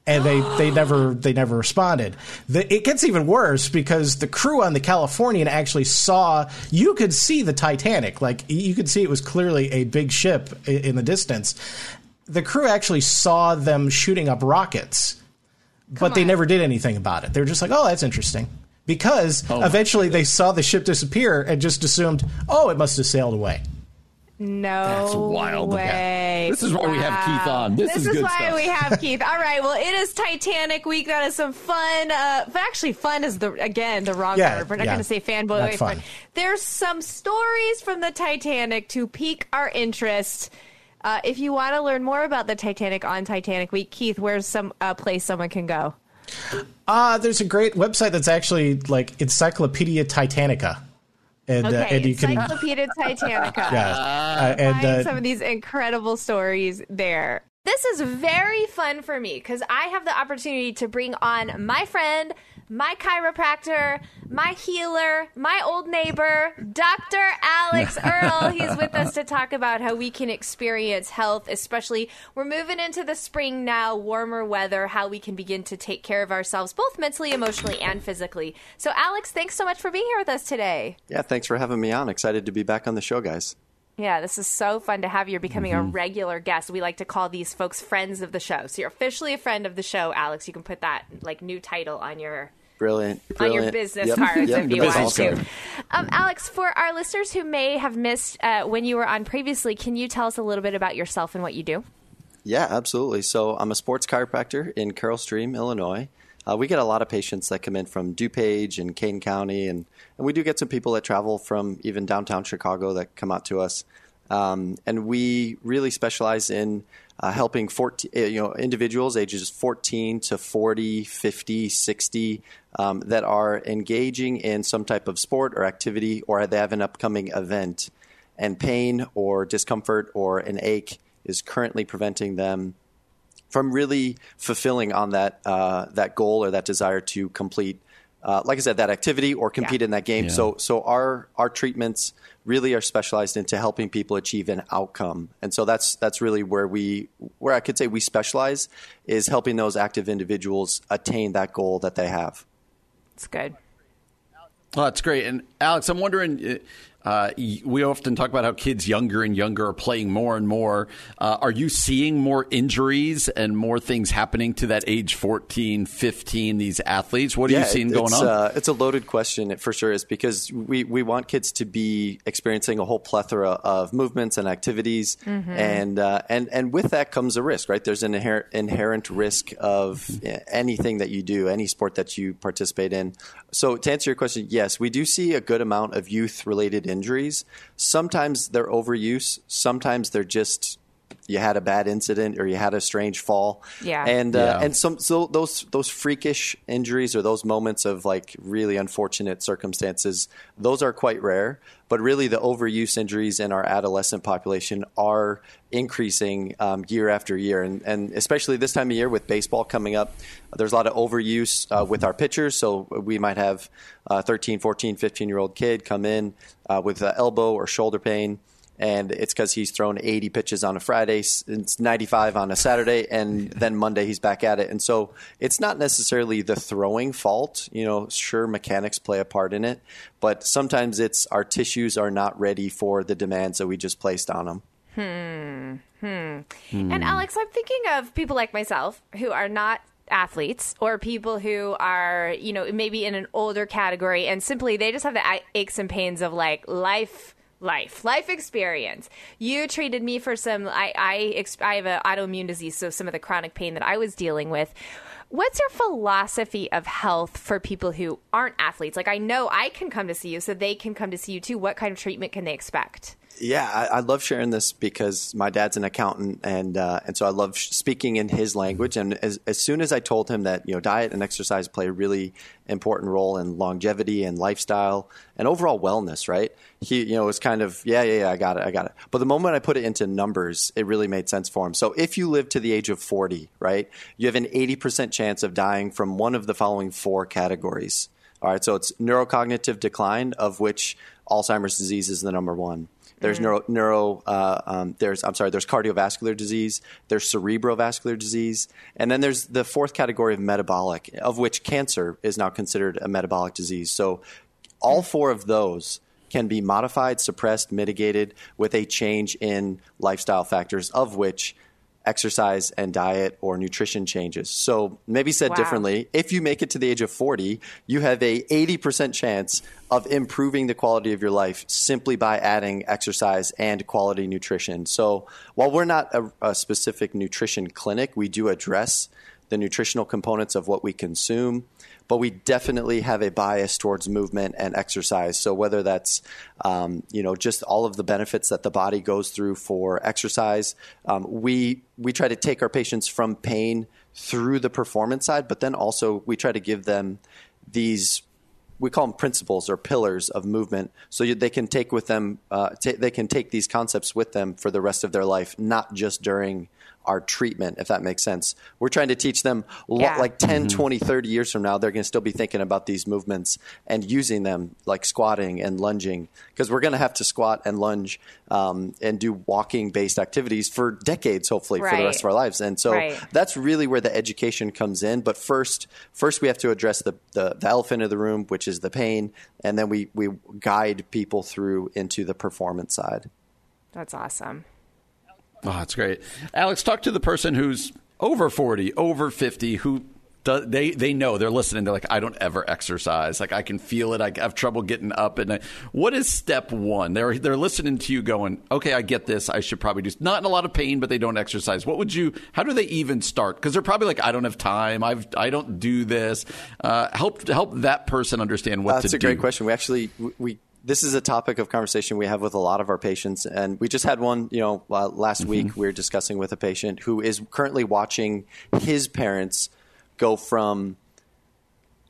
and they, they never they never responded. The, it gets even worse because the crew on the Californian actually saw you could see the Titanic, like you could see it was clearly a big ship in the distance. The crew actually saw them shooting up rockets, but they never did anything about it. They were just like, "Oh, that's interesting." Because oh. eventually they saw the ship disappear and just assumed, oh, it must have sailed away. No That's wild. way. This is why we have Keith on. This is good why stuff. we have Keith. All right. Well, it is Titanic week. That is some fun. Uh, but actually, fun is the again the wrong Yeah, word. We're not yeah. going to say fanboy. Not way fun. There's some stories from the Titanic to pique our interest. Uh, if you want to learn more about the Titanic on Titanic Week, Keith, where's some uh, place someone can go? Uh, there's a great website that's actually like Encyclopedia Titanica. And, Okay, uh, and you can, Encyclopedia Titanica. (laughs) yeah, uh, and find uh, some of these incredible stories there. This is very fun for me because I have the opportunity to bring on my friend, my chiropractor, my healer, my old neighbor, Dr. Alex (laughs) Earl. He's with us to talk about how we can experience health, especially we're moving into the spring now, warmer weather, how we can begin to take care of ourselves, both mentally, emotionally, and physically. So, Alex, thanks so much for being here with us today. Yeah, thanks for having me on. Excited to be back on the show, guys. Yeah, this is so fun to have you. You're becoming a mm-hmm. regular guest. We like to call these folks friends of the show. So you're officially a friend of the show, Alex. You can put that like new title on your Brilliant. on your business Yep, cards yep, if you want to. Um, Alex, for our listeners who may have missed uh, when you were on previously, can you tell us a little bit about yourself and what you do? Yeah, absolutely. So I'm a sports chiropractor in Carol Stream, Illinois. Uh, we get a lot of patients that come in from DuPage and Kane County, and, and we do get some people that travel from even downtown Chicago that come out to us. Um, and we really specialize in uh, helping 14, uh, you know, individuals ages 14 to 40, 50, 60 um, that are engaging in some type of sport or activity, or they have an upcoming event, and pain or discomfort or an ache is currently preventing them from really fulfilling on that uh, that goal or that desire to complete, uh, like I said, that activity or compete Yeah. in that game. So so our our treatments really are specialized into helping people achieve an outcome, and so that's that's really where we where I could say we specialize is helping those active individuals attain that goal that they have. It's good. Oh, that's great. And Alex, I'm wondering, uh, Uh, we often talk about how kids younger and younger are playing more and more. Uh, are you seeing more injuries and more things happening to that age 14, 15, these athletes? What are yeah, you seeing going on? Uh, it's a loaded question for sure, is because we, we want kids to be experiencing a whole plethora of movements and activities. Mm-hmm. And, uh, and, and with that comes a risk, right? There's an inherent, inherent risk of anything that you do, any sport that you participate in. So to answer your question, yes, we do see a good amount of youth related injuries. Sometimes they're overuse, sometimes they're just you had a bad incident or you had a strange fall. Yeah. And uh, yeah. and some so those those freakish injuries or those moments of like really unfortunate circumstances, those are quite rare. But really, the overuse injuries in our adolescent population are increasing um, year after year, and, and especially this time of year with baseball coming up, there's a lot of overuse uh, with our pitchers. So we might have a 13, 14, 15 year old kid come in uh, with elbow or shoulder pain and it's because he's thrown 80 pitches on a Friday, it's 95 on a Saturday, and then Monday he's back at it. And so it's not necessarily the throwing fault. You know, sure, mechanics play a part in it, but sometimes it's our tissues are not ready for the demands that we just placed on them. Hmm. Hmm. hmm. And Alex, I'm thinking of people like myself who are not athletes or people who are, you know, maybe in an older category and simply they just have the aches and pains of like life life life experience. You treated me for some i i, I have an autoimmune disease so some of the chronic pain that i was dealing with. What's your philosophy of health for people who aren't athletes? Like i know i can come to see you so they can come to see you too. What kind of treatment can they expect yeah, I, I, love sharing this because my dad's an accountant, and uh, and so I love speaking in his language. And as, as soon as I told him that you know diet and exercise play a really important role in longevity and lifestyle and overall wellness, right? He you know was kind of yeah yeah yeah I got it I got it. But the moment I put it into numbers, it really made sense for him. So if you live to the age of forty, right, you have an eighty percent chance of dying from one of the following four categories. All right, so it's neurocognitive decline, of which Alzheimer's disease is the number one. There's mm-hmm. neuro, neuro uh, um, there's I'm sorry, there's cardiovascular disease, there's cerebrovascular disease, and then there's the fourth category of metabolic, of which cancer is now considered a metabolic disease. So all four of those can be modified, suppressed, mitigated with a change in lifestyle factors, of which exercise and diet or nutrition changes. So maybe said wow. differently, if you make it to the age of 40, you have a 80% chance of improving the quality of your life simply by adding exercise and quality nutrition. So while we're not a, a specific nutrition clinic, we do address the nutritional components of what we consume but we definitely have a bias towards movement and exercise. So whether that's um, you know just all of the benefits that the body goes through for exercise, um, we we try to take our patients from pain through the performance side, but then also we try to give them these we call them principles or pillars of movement so they can take with them uh, t- they can take these concepts with them for the rest of their life not just during our treatment, if that makes sense. We're trying to teach them yeah. like 10, mm-hmm. 20, 30 years from now, they're going to still be thinking about these movements and using them like squatting and lunging because we're going to have to squat and lunge um, and do walking based activities for decades, hopefully, right. for the rest of our lives. And so right. that's really where the education comes in. But first, first we have to address the, the, the elephant in the room, which is the pain. And then we, we guide people through into the performance side. That's awesome. Oh, that's great. Alex, talk to the person who's over 40, over 50, who do, they they know they're listening. They're like, I don't ever exercise. Like I can feel it. I have trouble getting up at night. What is step one? They're they're listening to you, going, okay, I get this. I should probably do. Not in a lot of pain, but they don't exercise. What would you? How do they even start? Because they're probably like, I don't have time. I've I don't do this. Uh, help help that person understand what uh, to do. That's a great question. We actually we this is a topic of conversation we have with a lot of our patients, and we just had one. You know, uh, last mm-hmm. week we were discussing with a patient who is currently watching his parents go from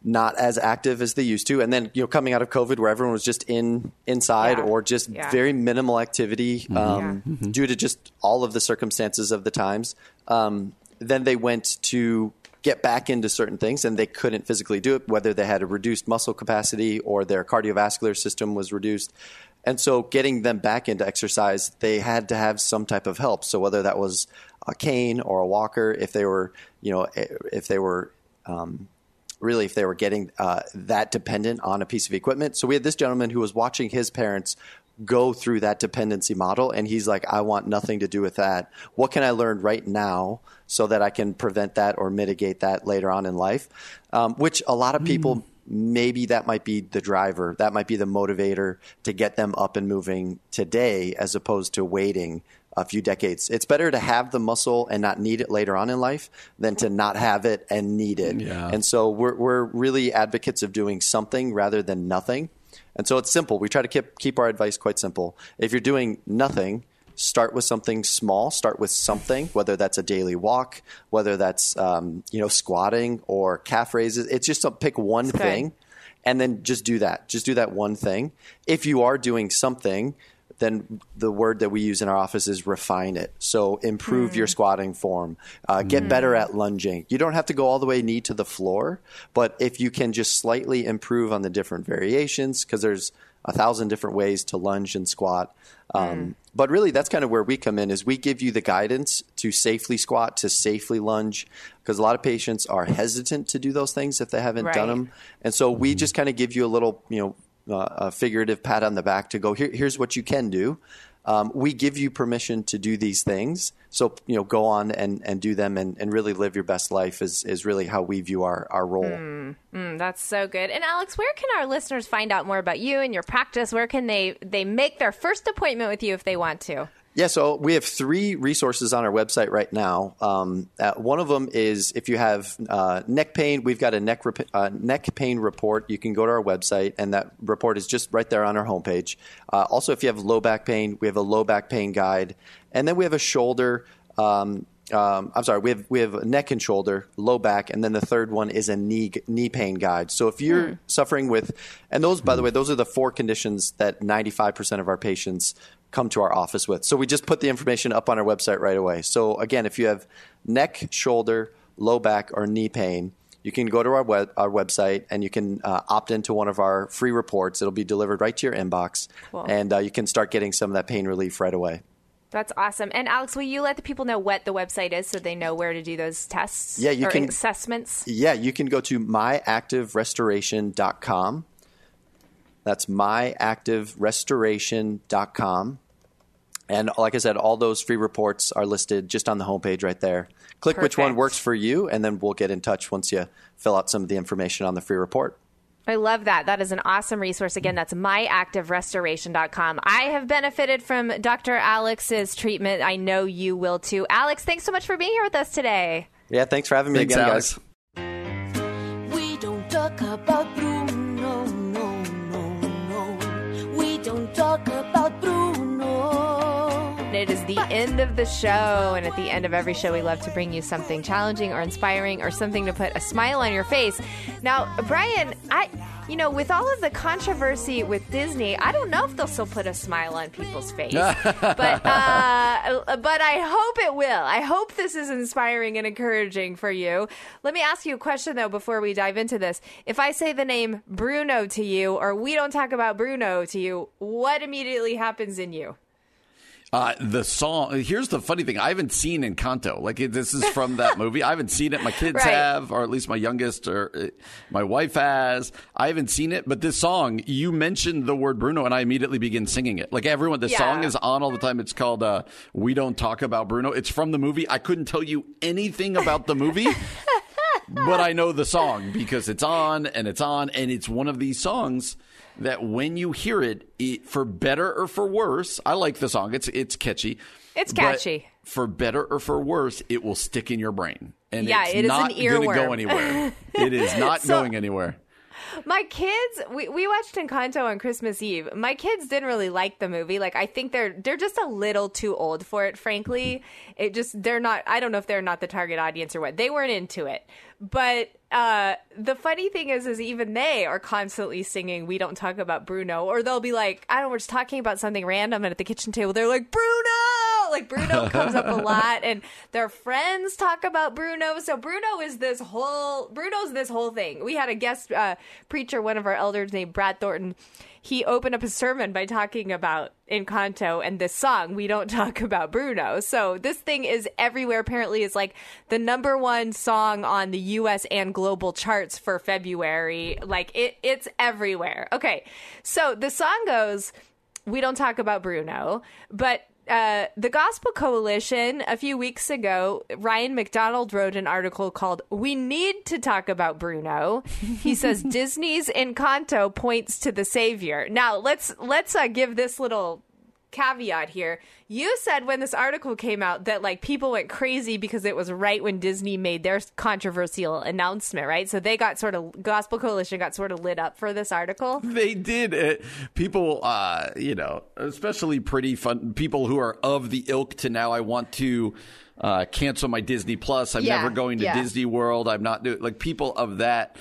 not as active as they used to, and then you know coming out of COVID, where everyone was just in inside yeah. or just yeah. very minimal activity mm-hmm. Um, yeah. mm-hmm. due to just all of the circumstances of the times. Um, then they went to get back into certain things and they couldn't physically do it, whether they had a reduced muscle capacity or their cardiovascular system was reduced. And so getting them back into exercise, they had to have some type of help. So whether that was a cane or a walker, if they were, you know, if they were, um, really if they were getting uh, that dependent on a piece of equipment. So we had this gentleman who was watching his parents go through that dependency model and he's like i want nothing to do with that what can i learn right now so that i can prevent that or mitigate that later on in life um, which a lot of people maybe that might be the driver that might be the motivator to get them up and moving today as opposed to waiting a few decades it's better to have the muscle and not need it later on in life than to not have it and need it Yeah. and so we're, we're really advocates of doing something rather than nothing and so it's simple. We try to keep, keep our advice quite simple. If you're doing nothing, start with something small. Start with something, whether that's a daily walk, whether that's um, you know squatting or calf raises. It's just to pick one good. thing, and then just do that. Just do that one thing. If you are doing something, then the word that we use in our office is refine it. So improve your squatting form, uh, get better at lunging. You don't have to go all the way knee to the floor, but if you can just slightly improve on the different variations, because there's a thousand different ways to lunge and squat. Um, But really, that's kind of where we come in. Is we give you the guidance to safely squat, to safely lunge, because a lot of patients are hesitant to do those things if they haven't done them, and so we just kind of give you a little, you know, uh, a figurative pat on the back to go. Here, here's what you can do. Um, we give you permission to do these things, so you know, go on and, and do them, and, and really live your best life. Is is really how we view our our role. Mm, that's so good. And Alex, where can our listeners find out more about you and your practice? Where can they they make their first appointment with you if they want to? Yeah, so we have three resources on our website right now. Um, uh, one of them is if you have uh, neck pain, we've got a neck rep- uh, neck pain report. You can go to our website, and that report is just right there on our homepage. Uh, also, if you have low back pain, we have a low back pain guide, and then we have a shoulder. Um, um, I'm sorry, we have we have neck and shoulder, low back, and then the third one is a knee knee pain guide. So if you're suffering with, and those by the way, those are the four conditions that 95% of our patients come to our office with. So we just put the information up on our website right away. So again, if you have neck, shoulder, low back, or knee pain, you can go to our web, our website and you can uh, opt into one of our free reports. It'll be delivered right to your inbox, Cool. and uh, you can start getting some of that pain relief right away. That's awesome. And Alex, will you let the people know what the website is so they know where to do those tests? Yeah, you or can- assessments. Yeah, you can go to myactiverestoration.com. That's myactiverestoration.com. And like I said, all those free reports are listed just on the homepage right there. Click which one works for you, and then we'll get in touch once you fill out some of the information on the free report. I love that. That is an awesome resource. Again, that's myactiverestoration.com. I have benefited from Dr. Alex's treatment. I know you will too. Alex, thanks so much for being here with us today. Yeah, thanks for having me Thanks, again, Alex. guys. It is the end of the show, and at the end of every show, we love to bring you something challenging or inspiring or something to put a smile on your face. Now, Brian, I, you know, with all of the controversy with Disney, I don't know if they'll still put a smile on people's face, (laughs) but uh, but I hope it will. I hope this is inspiring and encouraging for you. Let me ask you a question though before we dive into this. If I say the name Bruno to you, or we don't talk about Bruno to you, what immediately happens in you? Uh, the song. Here's the funny thing: I haven't seen Encanto. Like this is from that (laughs) movie. I haven't seen it. My kids Right. have, or at least my youngest, or uh, my wife has. I haven't seen it, but this song. You mentioned the word Bruno, and I immediately begin singing it. Like everyone, the Yeah. song is on all the time. It's called uh, "We Don't Talk About Bruno." It's from the movie. I couldn't tell you anything about the movie. (laughs) but I know the song because it's on and it's on, and it's one of these songs that when you hear it, it for better or for worse, I like the song. It's it's catchy. It's catchy. For better or for worse, it will stick in your brain, and Yeah, it's it is not going to go anywhere. (laughs) it is not So- going anywhere. My kids, we, we watched Encanto on Christmas Eve. My kids didn't really like the movie. Like I think they're they're just a little too old for it. Frankly, it just they're not. I don't know if they're not the target audience or what. They weren't into it. But uh, the funny thing is, is even they are constantly singing. We don't talk about Bruno, or they'll be like, I don't. know, We're just talking about something random, and at the kitchen table, they're like Bruno. Like Bruno comes up a lot, and their friends talk about Bruno. So Bruno is this whole Bruno's this whole thing. We had a guest uh, preacher, one of our elders named Brad Thornton. He opened up his sermon by talking about Encanto and this song. We don't talk about Bruno. So this thing is everywhere. Apparently, is like the number one song on the U.S. and global charts for February. Like it, it's everywhere. Okay, so the song goes. we don't talk about Bruno, but uh, the Gospel Coalition a few weeks ago, Ryan McDonald wrote an article called "We Need to Talk About Bruno." He (laughs) says Disney's Encanto points to the Savior. Now let's let's uh, give this little caveat here. You said when this article came out that like people went crazy because it was right when Disney made their controversial announcement, right? So they got sort of Gospel Coalition got sort of lit up for this article. They did. It, people, uh, you know, especially pretty fun people who are of the ilk to now. I want to uh, cancel my Disney Plus. I'm Yeah, never going to yeah. Disney World. I'm not doing like people of that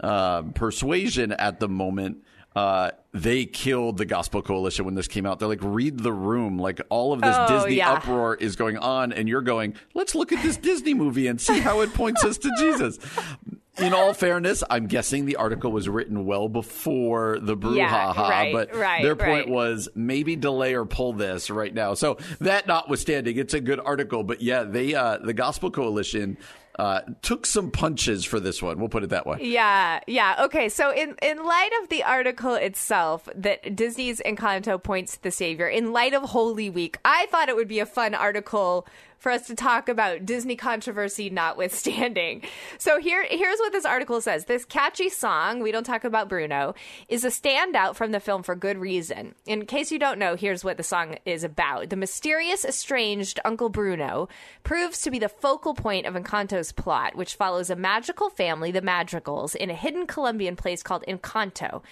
uh, persuasion at the moment. Uh, they killed the Gospel Coalition when this came out. They're like, read the room. Like all of this Oh, Disney yeah. uproar is going on, and you're going, let's look at this Disney movie and see how it points us to Jesus. (laughs) In all fairness, I'm guessing the article was written well before the brouhaha, Yeah, right, but right, their point right. was maybe delay or pull this right now. So that notwithstanding, it's a good article. But yeah, they uh, the Gospel Coalition uh, took some punches for this one. We'll put it that way. Yeah, yeah. Okay, so in in light of the article itself that Disney's Encanto points to the savior, in light of Holy Week, I thought it would be a fun article for us to talk about Disney controversy notwithstanding. So here here's what this article says. This catchy song, We Don't Talk About Bruno, is a standout from the film for good reason. In case you don't know, here's what the song is about. The mysterious estranged Uncle Bruno proves to be the focal point of Encanto's plot, which follows a magical family, the Madrigals, in a hidden Colombian place called Encanto.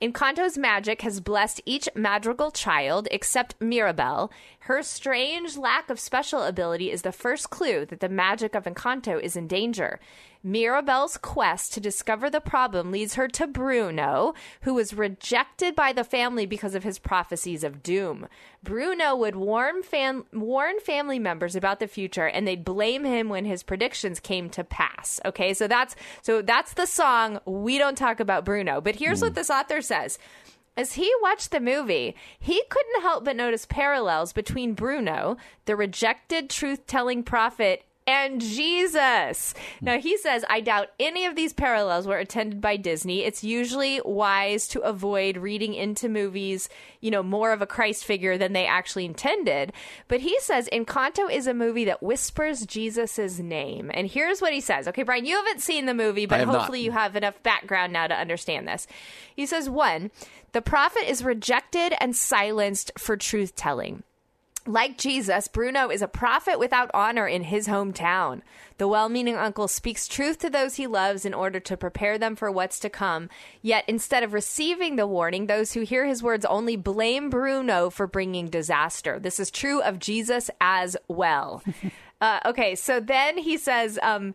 Encanto's magic has blessed each madrigal child except Mirabel. Her strange lack of special ability is the first clue that the magic of Encanto is in danger. Mirabel's quest to discover the problem leads her to Bruno, who was rejected by the family because of his prophecies of doom. Bruno would warn, fam- warn family members about the future, and they'd blame him when his predictions came to pass. Okay, so that's so that's the song. We don't talk about Bruno, but here's what hmm. this author says. As he watched the movie, he couldn't help but notice parallels between Bruno, the rejected truth telling prophet, and Jesus. Hmm. Now, he says, I doubt any of these parallels were intended by Disney. It's usually wise to avoid reading into movies, you know, more of a Christ figure than they actually intended. But he says Encanto is a movie that whispers Jesus' name. And here's what he says. Okay, Brian, you haven't seen the movie, but have not. hopefully you have enough background now to understand this. He says, one, the prophet is rejected and silenced for truth telling. Like Jesus, Bruno is a prophet without honor in his hometown. The well meaning uncle speaks truth to those he loves in order to prepare them for what's to come. Yet, instead of receiving the warning, those who hear his words only blame Bruno for bringing disaster. This is true of Jesus as well. (laughs) Uh, okay, so then he says, um,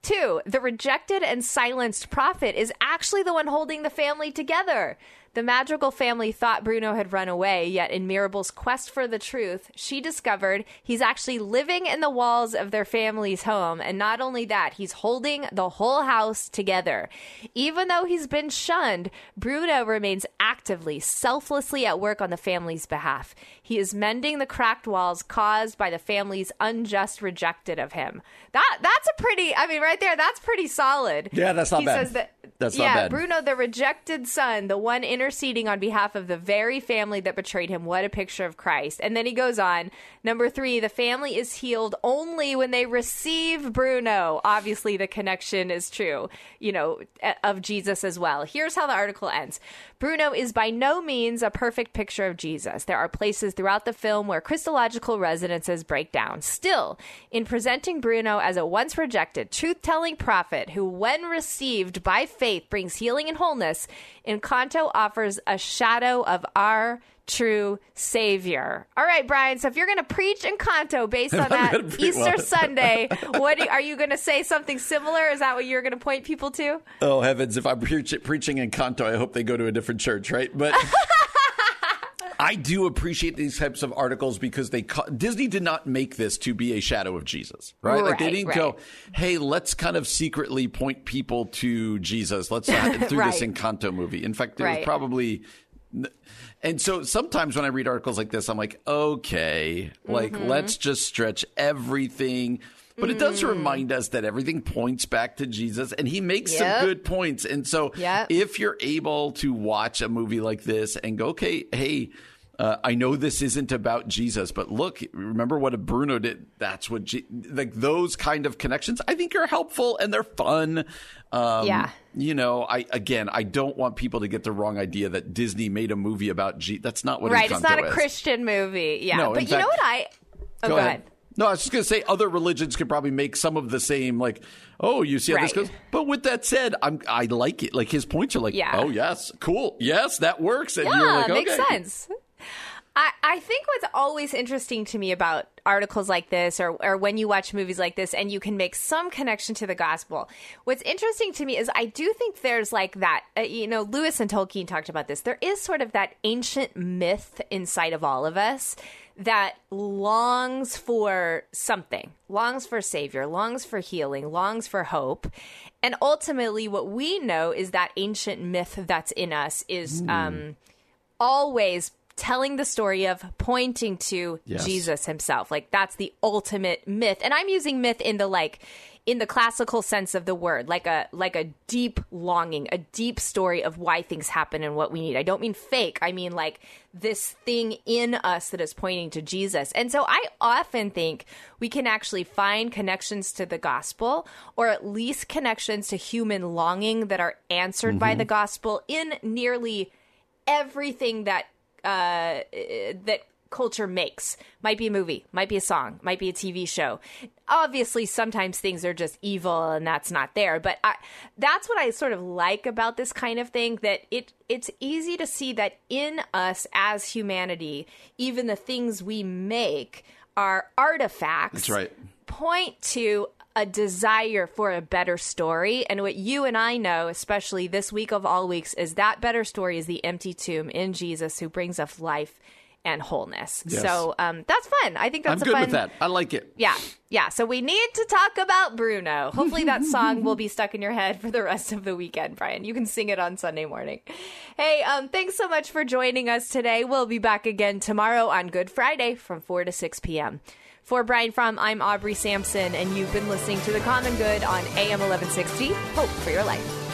two, the rejected and silenced prophet is actually the one holding the family together. The Madrigal family thought Bruno had run away, yet in Mirabel's quest for the truth, she discovered he's actually living in the walls of their family's home. And not only that, he's holding the whole house together. Even though he's been shunned, Bruno remains actively, selflessly at work on the family's behalf. He is mending the cracked walls caused by the family's unjust rejection of him. That that's a pretty I mean right there that's pretty solid. Yeah, that's not bad. he bad. Says that, That's not yeah, bad. Bruno, the rejected son, the one interceding on behalf of the very family that betrayed him. What a picture of Christ. And then he goes on. Number three, the family is healed only when they receive Bruno. Obviously, the connection is true, you know, of Jesus as well. Here's how the article ends Bruno is by no means a perfect picture of Jesus. There are places throughout the film where Christological resonances break down. Still, in presenting Bruno as a once rejected, truth telling prophet who, when received by faith, brings healing and wholeness, Encanto offers a shadow of our true savior. All right, Brian. So if you're going to preach Encanto based (laughs) on that pre- Easter (laughs) Sunday, what do- are you going to say something similar? Is that what you're going to point people to? Oh heavens! If I'm preach- preaching Encanto, I hope they go to a different church, right? But (laughs) I do appreciate these types of articles because they ca- Disney did not make this to be a shadow of Jesus, right? like they didn't right. go, "Hey, let's kind of secretly point people to Jesus. Let's (laughs) uh, through this Right. Encanto movie." In fact, it was Right. probably. And so sometimes when I read articles like this, I'm like, okay, like Mm-hmm. let's just stretch everything. But it does Mm. remind us that everything points back to Jesus, and he makes Yep. some good points. And so Yep. if you're able to watch a movie like this and go, okay, hey, Uh, I know this isn't about Jesus, but look, remember what a Bruno did? That's what, Je- like those kind of connections I think are helpful and they're fun. Um, Yeah. You know, I, again, I don't want people to get the wrong idea that Disney made a movie about Jesus. That's not what right. It's not a is. Christian movie. Yeah. No, but you know what I. Oh, go, ahead. No, I was just going to say other religions could probably make some of the same, like, oh, you see how this goes. But with that said, I'm I like it. Like his points are like, Yeah. oh yes, cool, yes, that works. And Yeah, you're like, makes sense. I, I think what's always interesting to me about articles like this or, or when you watch movies like this and you can make some connection to the gospel, what's interesting to me is I do think there's like that, uh, you know, Lewis and Tolkien talked about this. There is sort of that ancient myth inside of all of us that longs for something, longs for savior, longs for healing, longs for hope. And ultimately, what we know is that ancient myth that's in us is um, always telling the story of pointing to Yes. Jesus himself. Like that's the ultimate myth. And I'm using myth in the like in the classical sense of the word, like a like a deep longing, a deep story of why things happen and what we need. I don't mean fake. I mean like this thing in us that is pointing to Jesus. And so I often think we can actually find connections to the gospel or at least connections to human longing that are answered by mm-hmm. the gospel in nearly everything that uh, that culture makes. Might be a movie, might be a song, might be a TV show. Obviously, sometimes things are just evil and that's not there. But I, that's what I sort of like about this kind of thing. That it it's easy to see that in us as humanity, even the things we make are artifacts That's right. point to a desire for a better story. And what you and I know, especially this week of all weeks, is that better story is the empty tomb in Jesus who brings us life and wholeness. Yes. So um, that's fun. I think that's I'm a good fun. with that. I like it. Yeah, yeah. So we need to talk about Bruno. Hopefully, that (laughs) song will be stuck in your head for the rest of the weekend, Brian. You can sing it on Sunday morning. Hey, um, thanks so much for joining us today. We'll be back again tomorrow on Good Friday from 4 to 6 p.m. For Brian From, I'm Aubrey Sampson, and you've been listening to The Common Good on AM 1160. Hope for your life.